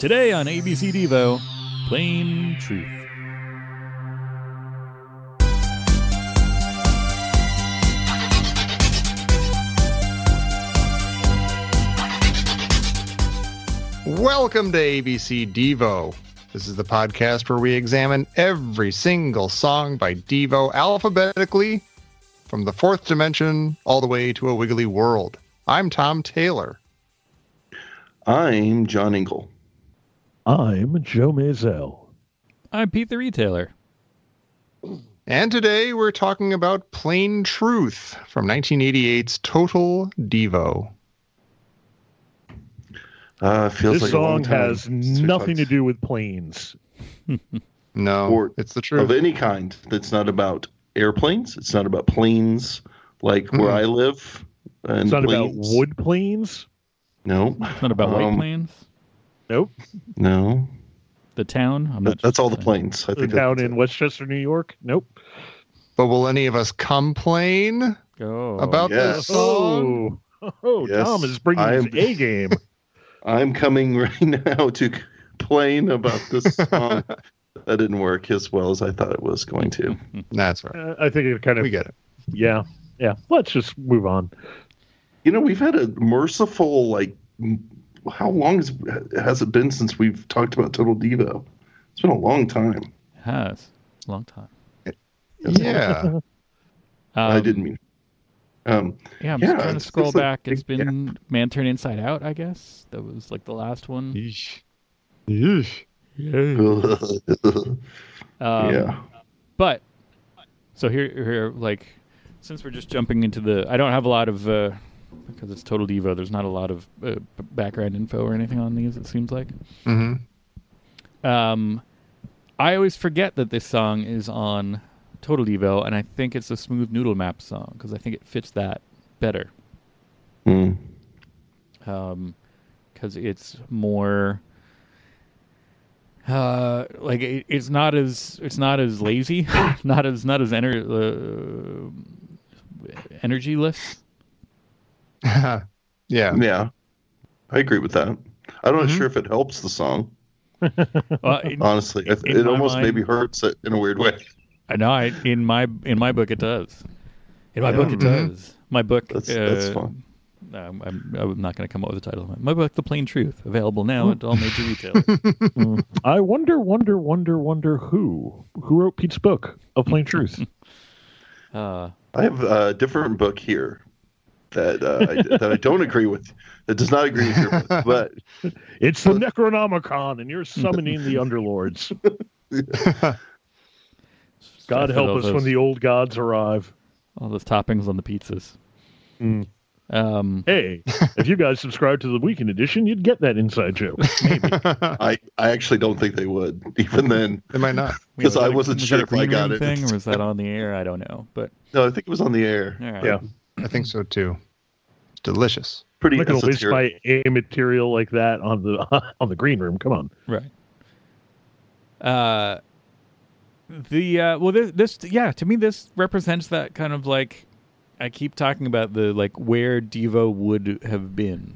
Today on ABC Devo, Plain Truth. Welcome to ABC Devo. This is the podcast where we examine every single song by Devo alphabetically from the fourth dimension all the way to a wiggly world. I'm Tom Taylor. I'm John Ingle. I'm Joe Mazel. I'm Pete the Retailer. And today we're talking about Plain Truth from 1988's Total Devo. Uh, feels this like song has nothing to do with planes. No, Or- it's the truth of any kind. That's not about airplanes. It's not about planes, like where Mm. I live. And It's not about wood planes. No, It's not about White Um, Plains, Nope. no. the town? I'm not that's all the saying. planes. I The think town that's in Westchester, New York. Nope. But will any of us complain Oh, about yes. this song? Oh, oh, Yes, Tom is bringing I'm- his A game. I'm coming right now to complain about this song. that didn't work as well as I thought it was going to. That's right. Uh, I think it kind of. We get it. Yeah. Yeah. Let's just move on. You know, we've had a merciful like. M- How long has, has it been since we've talked about Total Devo? It's been a long time. It has. Long time. Yeah. Um, I didn't mean. Um, Yeah, I'm Yeah, just trying to scroll it's like- back. It's yeah. been Man Turn Inside Out, I guess. That was like the last one. Yeesh. Yeesh. Um, yeah. But so here, here, like, since we're just jumping into the, I don't have a lot of uh, because it's Total Devo. There's not a lot of uh, background info or anything on these. It seems like. hmm Um, I always forget that this song is on Total Devo, and I think it's a Smooth Noodle Map song because I think it fits that better. Mm. Um, because it's more. Uh, like it, it's not as it's not as lazy, not as not as ener- uh, energyless. yeah. Yeah, I agree with that. I'm not Mhm. sure if it helps the song. Uh, in, Honestly, In- it, in almost mind- maybe hurts it in a weird way. I know. I, in my in my book, it does. In my Yeah. book, it Mhm. does. My book. That's- that's uh, fine. Um, I'm, I'm not going to come up with a title. My book, The Plain Truth, available now at all major retailers. Mm. I wonder, wonder, wonder, wonder who who wrote Pete's book of Plain Truth. Uh, I have a different book here that uh, I, that I don't agree with. That does not agree with your book, but it's the Necronomicon, and you're summoning the underlords. God help us those, when the old gods arrive. all those toppings on the pizzas. Mm. Um, Hey, if you guys subscribe to the weekend edition, you'd get that inside joke. Maybe. I, I actually don't think they would. Even then, They might not. because was I that wasn't was sure if I got room it. thing, or was that on the air? I don't know, but No, I think it was on the air. all right. Yeah. I think so too. It's delicious. Pretty I'm not going to waste esoteric. my A material like that on the on the green room. Come on. Right. Uh, the uh, well, this, this yeah, to me, this represents that kind of like I keep talking about the like where Devo would have been,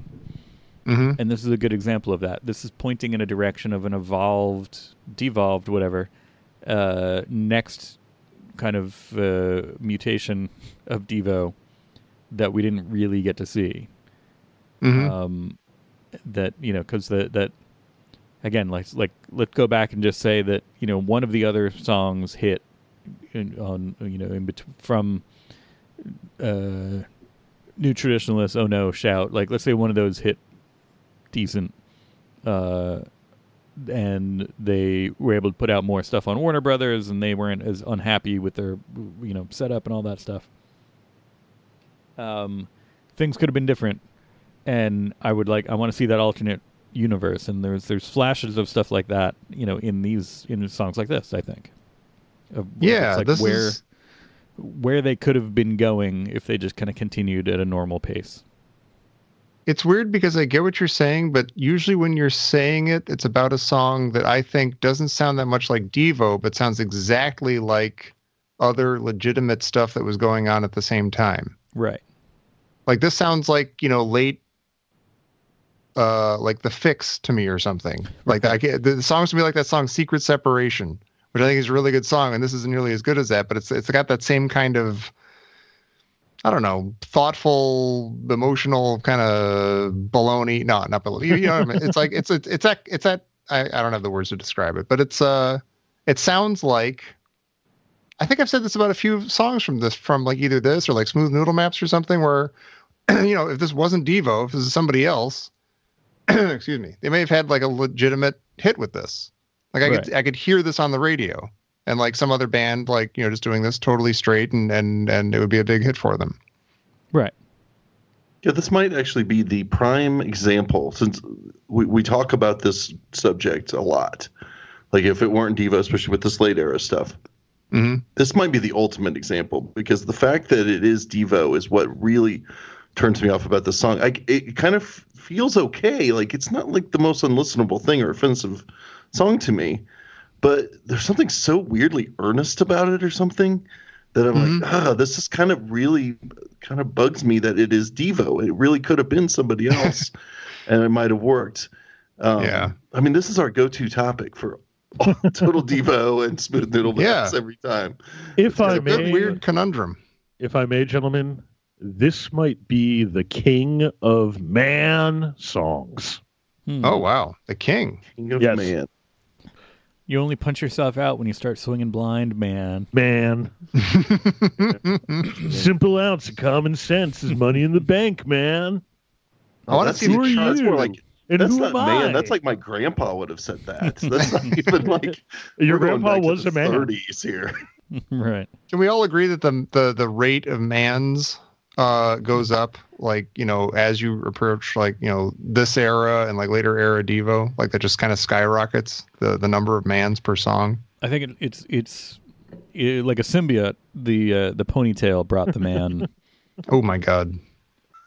hmm and this is a good example of that. This is pointing in a direction of an evolved, devolved, whatever, uh, next kind of uh, mutation of Devo that we didn't really get to see. Hmm um, that you know because that that again like like let's go back and just say that you know one of the other songs hit in, on you know in bet- from uh new traditionalists oh no shout. Like let's say one of those hit decent uh and they were able to put out more stuff on Warner Brothers and they weren't as unhappy with their you know setup and all that stuff um things could have been different. And I would like I want to see that alternate universe. And there's there's flashes of stuff like that you know in these in songs like this I think. Of Yeah, like this where is where they could have been going if they just kind of continued at a normal pace. It's weird because I get what you're saying, but usually when you're saying it, it's about a song that I think doesn't sound that much like Devo, but sounds exactly like other legitimate stuff that was going on at the same time. right Like this sounds like, you know, late uh, like the Fixx to me or something. Like I get, the, songs to me like that song "Secret Separation," which I think is a really good song, and this isn't nearly as good as that, but it's it's got that same kind of I don't know, thoughtful, emotional kind of baloney. No, not baloney. You, you know what I mean? It's like it's a, it's that it's that I, I don't have the words to describe it, but it's uh it sounds like I think I've said this about a few songs from this from like either this or like Smooth Noodle Maps or something where you know, if this wasn't Devo, if this is somebody else, excuse me, they may have had like a legitimate hit with this. Like I Right. could I could hear this on the radio and like some other band like, you know, just doing this totally straight and and and it would be a big hit for them. Right. Yeah, this might actually be the prime example since we, we talk about this subject a lot. Like if it weren't Devo, especially with this late era stuff, hmm this might be the ultimate example because the fact that it is Devo is what really turns me off about the song. I, it kind of feels okay. Like it's not like the most unlistenable thing or offensive song to me, but there's something so weirdly earnest about it or something that I'm Mhm. like, ah, this is kind of really kind of bugs me that it is Devo. It really could have been somebody else, and it might have worked. Um, Yeah. I mean, this is our go-to topic for Total Devo and Smooth Noodle Maps Yeah. every time. If I It's a may, weird conundrum. if I may, gentlemen, this might be the king of man songs. Hmm. Oh wow, the king. King of Yes. Man. You only punch yourself out when you start swinging blind, man. Man, simple ounce of common sense is money in the bank, man. I wanna that's, see the Who are that's more like And that's who not am I? man. That's like my grandpa would have said that. That's not even like your grandpa was the a man. 30s here. right. Can we all agree that the the the rate of mans uh goes up like you know as you approach like you know this era and like later era Devo like that just kind of skyrockets the the number of mans per song. I think it, it's it's eh, like a symbiote. The uh, the ponytail brought the man. Oh my god,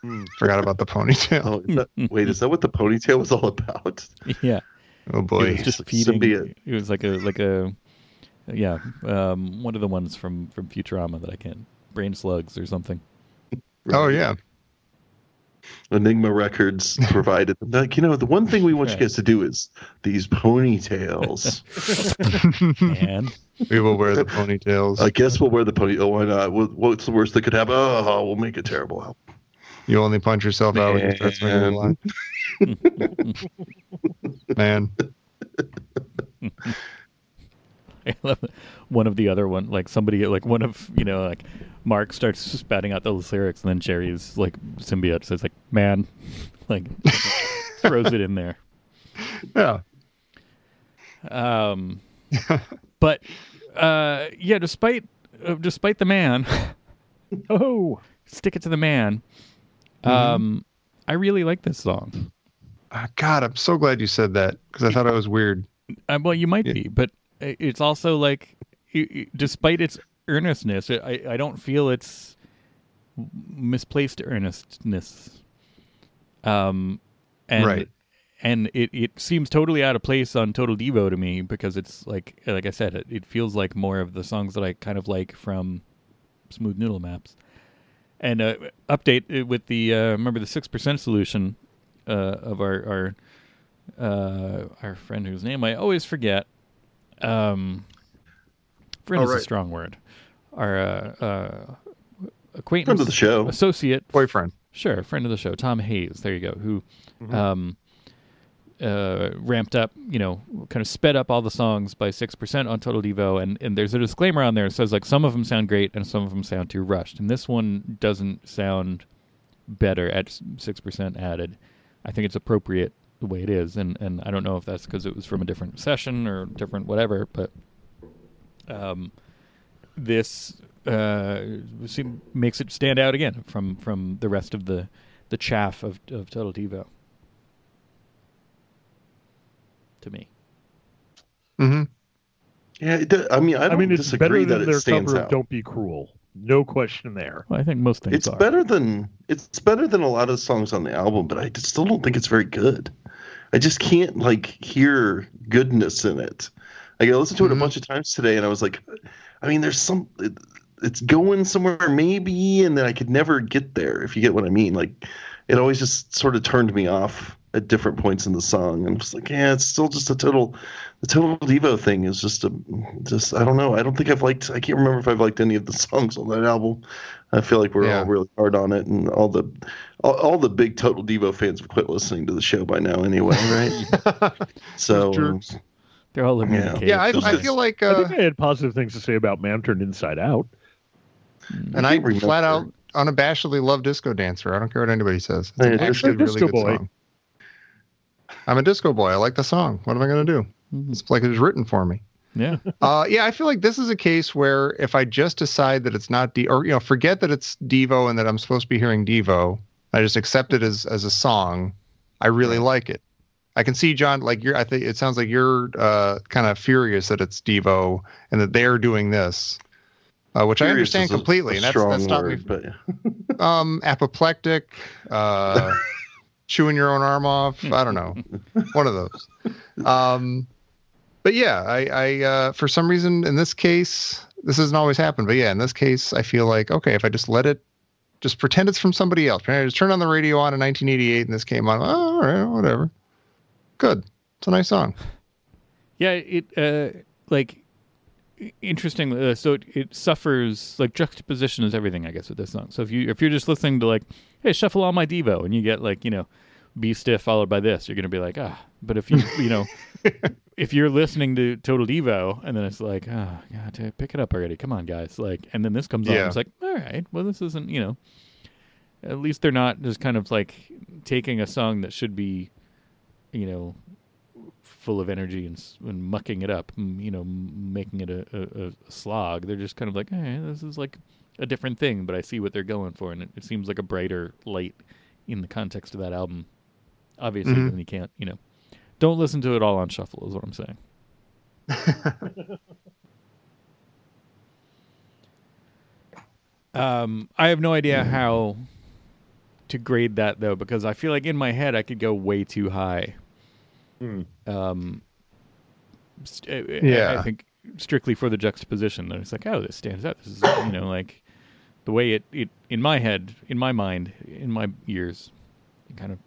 Hmm. forgot about the ponytail. Oh, that- wait, is that what the ponytail was all about? yeah, Oh boy. it boy, was just Like feeding. symbiote. It was like a like a yeah, um, one of the ones from from Futurama that I can't brain slugs or something. oh yeah, Enigma Records provided. them. Like, you know, the one thing we want Right. you guys to do is these ponytails. And we will wear the ponytails. I guess we'll wear the pony. Oh, why not? What's the worst that could happen? Oh, we'll make a terrible album. You only punch yourself out when you start swinging the line. Man, I love one of the other one, like somebody, like one of you know, like Mark starts spouting out those lyrics, and then Jerry's like symbiote says like, "Man," like throws it in there. yeah, Um, but uh, yeah, despite uh, despite the man, Oh, stick it to the man. Mhm. Um, I really like this song. Ah, God, I'm so glad you said that because I thought I was weird. Uh, well, you might Yeah. be, but it's also like, despite its earnestness, I I don't feel it's misplaced earnestness. Um, and Right. and it, it seems totally out of place on Total Devo to me because it's like like I said, it, it feels like more of the songs that I kind of like from Smooth Noodle Maps. And uh, update uh, with the uh, remember the six percent solution uh, of our our uh, our friend whose name I always forget. Um, friend is a strong word. Our uh, uh, acquaintance, Friend of the show. associate, Boyfriend. sure, friend of the show, Tom Hayes. There you go. Who Mhm. um, uh, ramped up, you know, kind of sped up all the songs by six percent on Total Devo, and and there's a disclaimer on there that says like some of them sound great and some of them sound too rushed, and this one doesn't sound better at six percent added. I think it's appropriate the way it is, and and I don't know if that's because it was from a different session or different whatever, but um, this uh makes it stand out again from from the rest of the the chaff of of Total Devo. To me, hmm Yeah, it I mean, I I, don't mean, it's better than that their cover out. of "Don't Be Cruel." No question there. well, I think most things It's are. better than it's better than a lot of songs on the album, but I just still don't think it's very good. I just can't like hear goodness in it. Like I listened to it Mhm. a bunch of times today, and I was like, I mean, there's some, it, it's going somewhere maybe, and then I could never get there. If you get what I mean, like it always just sort of turned me off at different points in the song. I'm just like, yeah, it's still just a total. The total Devo thing is just a, just I don't know. I don't think I've liked. I can't remember if I've liked any of the songs on that album. I feel like we're Yeah. all really hard on it, and all the, all, all the big Total Devo fans have quit listening to the show by now, anyway, right? so. They're all living in Yeah. a cave. yeah, I, I feel like, I uh, think I had positive things to say about Man Turned Inside Out. and I can't flat out unabashedly love Disco Dancer. I don't care what anybody says. It's Hey, an Disco- actually really Disco good Boy. song. I'm a disco boy. I like the song. What am I going to do? Mhm. It's like it was written for me. Yeah. Uh, yeah, I feel like this is a case where if I just decide that it's not D, or you know, forget that it's Devo and that I'm supposed to be hearing Devo, I just accept it as as a song. I really like it. I can see John like you're. I think it sounds like you're uh, kind of furious that it's Devo and that they're doing this, uh, which I understand is a- completely. a and that's that's not me. word, but Um, apoplectic, uh, chewing your own arm off. I don't know, one of those. Um, but yeah, I, I uh, for some reason in this case, this doesn't always happen. But yeah, in this case, I feel like okay, if I just let it, just pretend it's from somebody else. I just turned on the radio on in 1988 and this came on. Oh, all right, whatever. Good. It's a nice song. Yeah, it uh like interesting. Uh, so it, it suffers like juxtaposition is everything, I guess, with this song. So if you if you're just listening to like, hey, shuffle all my Devo, and you get like you know, be stiff followed by this, you're gonna be like ah. But if you you know, if you're listening to Total Devo, and then it's like oh god, pick it up already, come on guys, like, and then this comes on, Yeah. it's like all right, well this isn't you know. At least they're not just kind of like taking a song that should be, you know, full of energy and, and mucking it up, you know, making it a, a, a slog. They're just kind of like, hey, this is like a different thing, but I see what they're going for, and it, it seems like a brighter light in the context of that album. Obviously, Mhm. then you can't, you know, don't listen to it all on shuffle, is what I'm saying. um, I have no idea how to grade that though, because I feel like in my head I could go way too high Hmm. um, st- uh, I- Yeah. I think strictly for the juxtaposition. That it's like, oh, this stands out. This is you know like the way it, it in my head, in my mind, in my ears, it kind of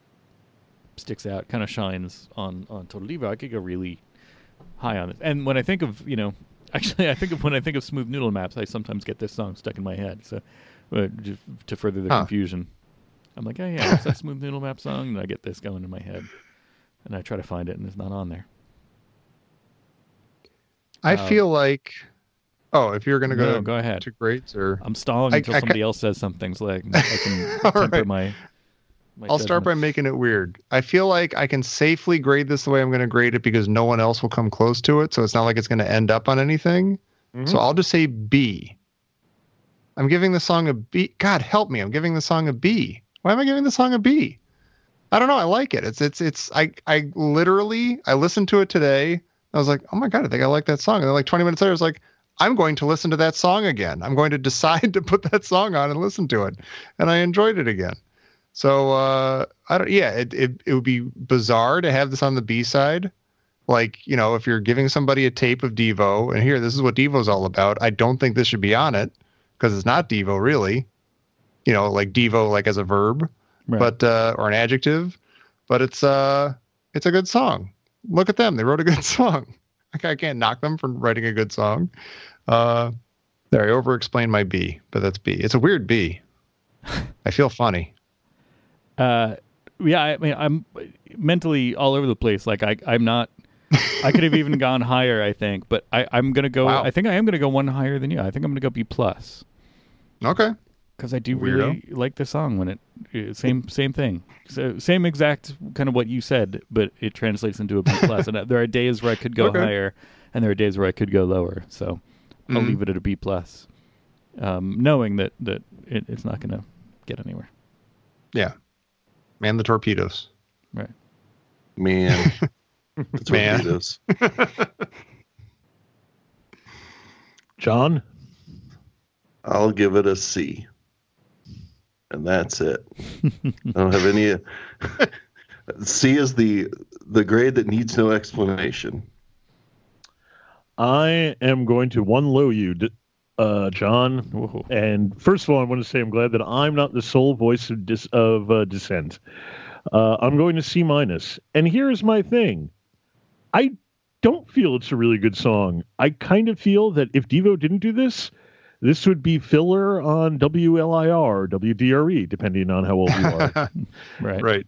sticks out, kind of shines on on Total Devo. I could go really high on it. And when I think of you know, actually, I think of when I think of Smooth Noodle Maps, I sometimes get this song stuck in my head. So uh, just to further the Huh. confusion, I'm like, oh yeah, what's that Smooth Noodle Map song? And I get this going in my head, and I try to find it, and it's not on there. I Um, feel like. Oh, if you're gonna go No, to, go ahead. to grades or I'm stalling I- until I ca- somebody else says something so that I can, I can All temper right. my, my. I'll start by making it weird. I feel like I can safely grade this the way I'm going to grade it because no one else will come close to it. So it's not like it's going to end up on anything. So I'll just say B. I'm giving the song a B. God help me. I'm giving the song a B. Why am I giving the song a B? I don't know. I like it. It's it's it's I I literally I listened to it today. I was like, oh my god, I think I like that song. And then like 20 minutes later, I was like, I'm going to listen to that song again. I'm going to decide to put that song on and listen to it, and I enjoyed it again. So uh, I don't. Yeah, it, it it would be bizarre to have this on the B side. Like you know, if you're giving somebody a tape of Devo, and here this is what Devo's all about. I don't think this should be on it because it's not Devo really. You know, like Devo like as a verb, Right. but uh, or an adjective, but it's uh it's a good song. Look at them; they wrote a good song. Like I can't knock them for writing a good song. Uh, there, I over-explained my B, but that's B. It's a weird B. I feel funny. Uh, yeah, I mean, I'm mentally all over the place. Like I, I'm not. I could have even gone higher, I think, but I, I'm gonna go. Wow. I think I am gonna go one higher than you. I think I'm gonna go B plus Okay. Because I do Weirdo. really like the song when it same same thing. So same exact kind of what you said, but it translates into a B plus. and uh, there are days where I could go Okay. higher, and there are days where I could go lower. So I'll Mhm. leave it at a B plus, um, knowing that that it, it's not gonna get anywhere. Yeah, man the torpedoes. Right. Man, the Man. torpedoes. John, I'll give it a C. And that's it. I don't have any. C is the the grade that needs no explanation. I am going to one low you, uh, John. Whoa. And first of all, I want to say I'm glad that I'm not the sole voice of dis- of uh, dissent. Uh, I'm going to C minus. And here's my thing I don't feel it's a really good song. I kind of feel that if Devo didn't do this, this would be filler on WLIR, WDRE, depending on how old you are. Right. right.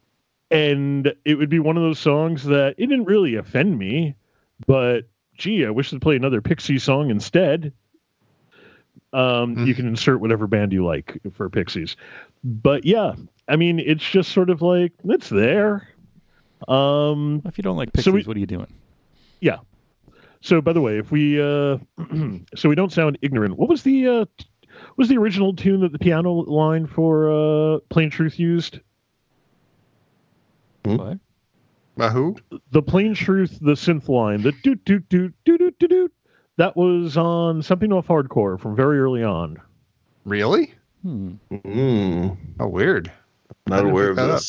and it would be one of those songs that it didn't really offend me, but gee, I wish they'd play another Pixie song instead. Um, Hmm. You can insert whatever band you like for Pixies, but yeah, I mean, it's just sort of like it's there. Um, If you don't like So Pixies, we- what are you doing? So by the way, if we uh, so we don't sound ignorant, what was the uh, what was the original tune that the piano line for uh, Plain Truth used? What? Uh, who? the plain truth, the synth line, the doot doot doot doot doot doot doot. That was on something off hardcore from very early on. Really? Hmm. Mm, Oh, we're not didn't aware pick of that up.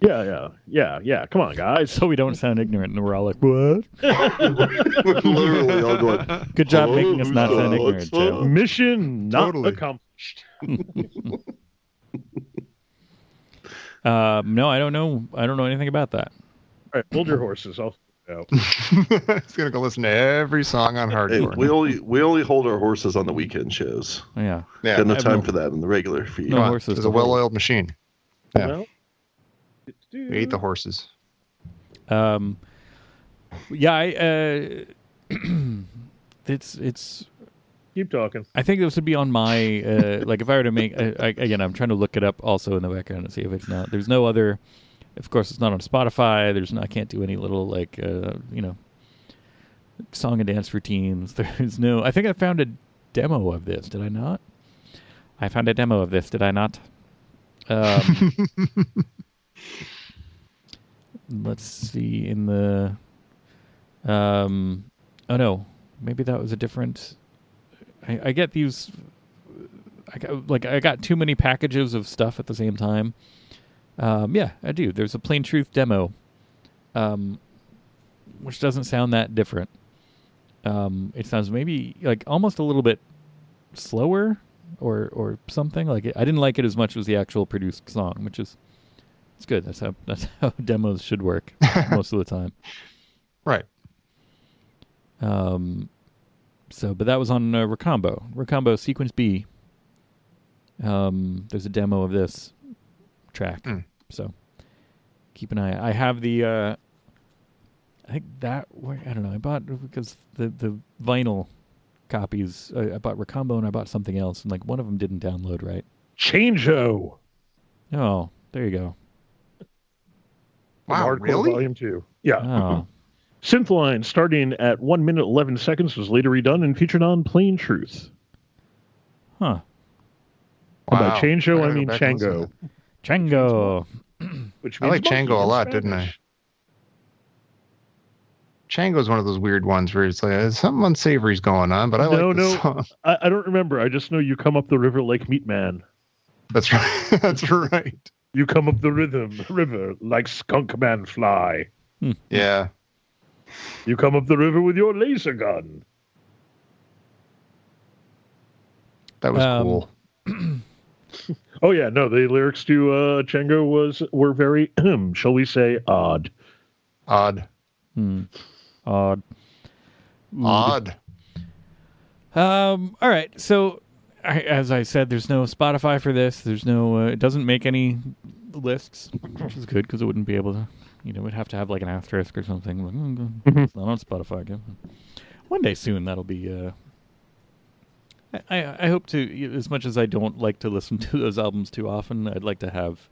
This. Yeah, yeah, yeah, yeah. Come on, guys. So we don't sound ignorant, and we're all like, "What?" We're literally all going. Good job making us not sound uh, ignorant, it's, Joe. uh, Mission not Totally. accomplished. Um, no, I don't know. I don't know anything about that. All right, hold your horses. I'll. out. He's gonna go listen to every song on Hey, hardcore. we only we only hold our horses on the weekend shows. Yeah, yeah, Got no I have time no- for that in the regular feed. No horses It's to a hold. well-oiled machine. Yeah. Well, We ate the horses. Um, yeah, I, uh, it's it's. keep talking. I think this would be on my uh, like if I were to make I, I, again. I'm trying to look it up also in the background and see if it's not. There's no other. Of course, it's not on Spotify. There's no, I can't do any little like uh, you know song and dance routines. There's no. I think I found a demo of this. Did I not? I found a demo of this. Did I not? Um, let's see in the um oh no. Maybe that was a different i, I get these I got, like i got too many packages of stuff at the same time. Um yeah i do. There's a plain truth demo um which doesn't sound that different. Um it sounds maybe like almost a little bit slower or or something. Like it, i didn't like it as much as the actual produced song which is it's good. That's how that's how demos should work most of the time. Right. Um, so, but that was on uh, Recombo. Recombo Sequence B. Um, there's a demo of this track. Hmm. So keep an eye. I have the. Uh, I think that where I don't know. I bought because the the vinyl copies. I, I bought Recombo and I bought something else, and like one of them didn't download right. Changeo. Oh, there you go. Wow, Hardcore really? Volume two. Yeah. Oh, hmm. Synthline, starting at one minute eleven seconds, was later redone and featured on Plain Truth. huh. And by Wow. Changeo, I mean back and listen to Chango. Chango. Which I like Chango a in lot, didn't I? Chango is one of those weird ones where it's like something unsavory's going on, but I No, like this no. song. I, I don't remember. I just know you come up the river like Meat Man. That's right. That's right. You come up the rhythm river like Skunk Man fly. Yeah. You come up the river with your laser gun. That was Um, cool. Oh yeah, no, the lyrics to uh Chango was were very shall we say odd. Odd. Hmm. Odd. Odd. Um. All right. So, I, as I said, there's no Spotify for this. There's no. Uh, it doesn't make any lists, which is good because it wouldn't be able to. You know, we'd have to have like an asterisk or something. Like, mm, Mhm. It's not on Spotify. Again. One day soon, that'll be. Uh, I, I I hope to. As much as I don't like to listen to those albums too often, I'd like to have.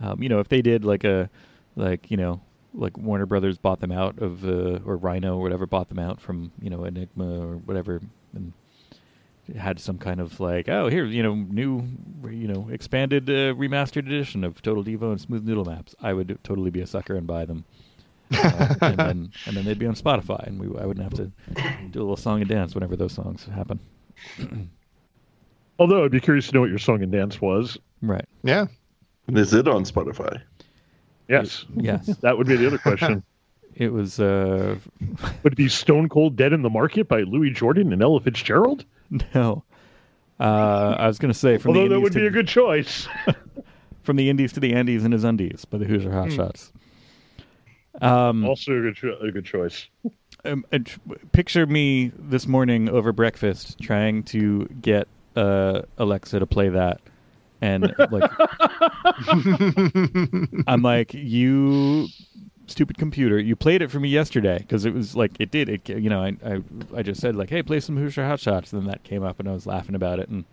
Um, you know, if they did like a, like you know, like Warner Brothers bought them out of, uh, or Rhino or whatever bought them out from you know Enigma or whatever, and had some kind of like, oh, here you know, new, you know, expanded uh, remastered edition of Total Devo and Smooth Noodle Maps. I would totally be a sucker and buy them, uh, and then and then they'd be on Spotify, and we I wouldn't have to do a little song and dance whenever those songs happen. Although I'd be curious to know what your song and dance was. Right. Yeah. Is it on Spotify? Yes. Yes. That would be the other question. It was. Uh, would it be Stone Cold Dead in the Market by Louis Jordan and Ella Fitzgerald? no. Uh, I was going to say from Although the that Indies would to be a good choice. from the Indies to the Andes and his undies by the Hoosier Hotshots. Um, Also a good, cho- a good choice. um, uh, tr- picture me this morning over breakfast trying to get uh, Alexa to play that, and like I'm like, you stupid computer, you played it for me yesterday because it was like it did. It you know I, I I just said like, hey, play some Hoosier Hot Shots, and then that came up, and I was laughing about it, and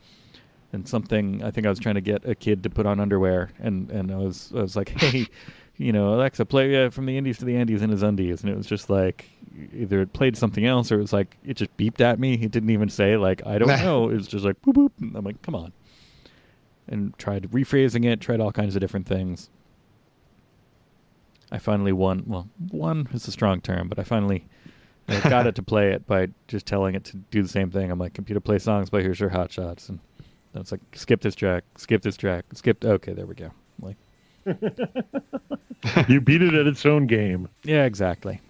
and something I think I was trying to get a kid to put on underwear, and and I was I was like, hey. You know, Alexa, play uh, from the Indies to the Andes in his undies, and it was just like either it played something else or it was like it just beeped at me. It didn't even say like I don't know. It was just like boop boop. And I'm like, come on. And tried rephrasing it, tried all kinds of different things. I finally won. Well, won is a strong term, but I finally I got it to play it by just telling it to do the same thing. I'm like, computer play songs by Hoosier Hot Shots, and then it's like, skip this track, skip this track, skip. Okay, there we go. Like, You beat it at its own game. yeah, exactly.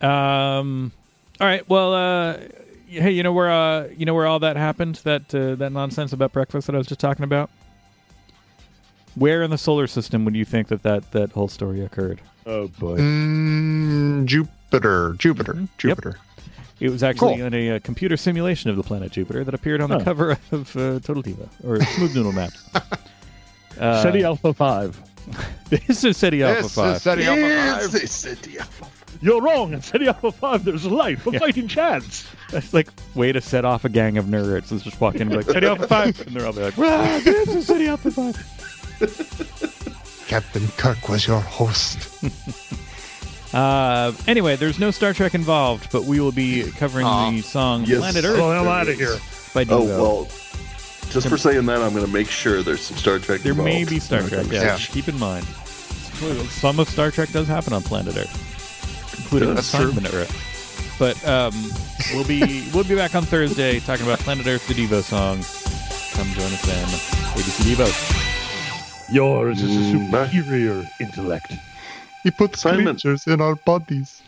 Um. All right. Well. Uh. Hey, you know where uh you know where all that happened that uh, that nonsense about breakfast that I was just talking about. Where in the solar system would you think that that, that whole story occurred? Oh boy. Mm, Jupiter, Jupiter, Mhm. Yep. Jupiter. It was actually Cool. in a, uh computer simulation of the planet Jupiter that appeared on the Huh. cover of uh, Total Devo or Smooth Noodle Maps. Uh, Ceti Alpha 5. this is Ceti Alpha This Five. is setting up a Yes, five. they said yeah. You're wrong. In Ceti Alpha 5, there's a life, a Yeah. fighting chance. That's like way to set off a gang of nerds. Let's just walk in and be like Ceti Alpha Five, and they're all be like, "Wow, this is Ceti Alpha Five. Captain Kirk was your host. Uh, anyway, there's no Star Trek involved, but we will be covering Aw. the song Yes. "Planet Earth" the hell out of here. by Oh well. Just for saying that, I'm going to make sure there's some Star Trek. There may involved be Star Trek. Yeah. Yeah. keep in mind. Some of Star Trek does happen on planet Earth, including That's the true. assignment Earth. But um, we'll be we'll be back on Thursday talking about Planet Earth, the Devo song. Come join us then. ABC Devo. Yours is a Mm, superior intellect. He put Simon. creatures in our bodies.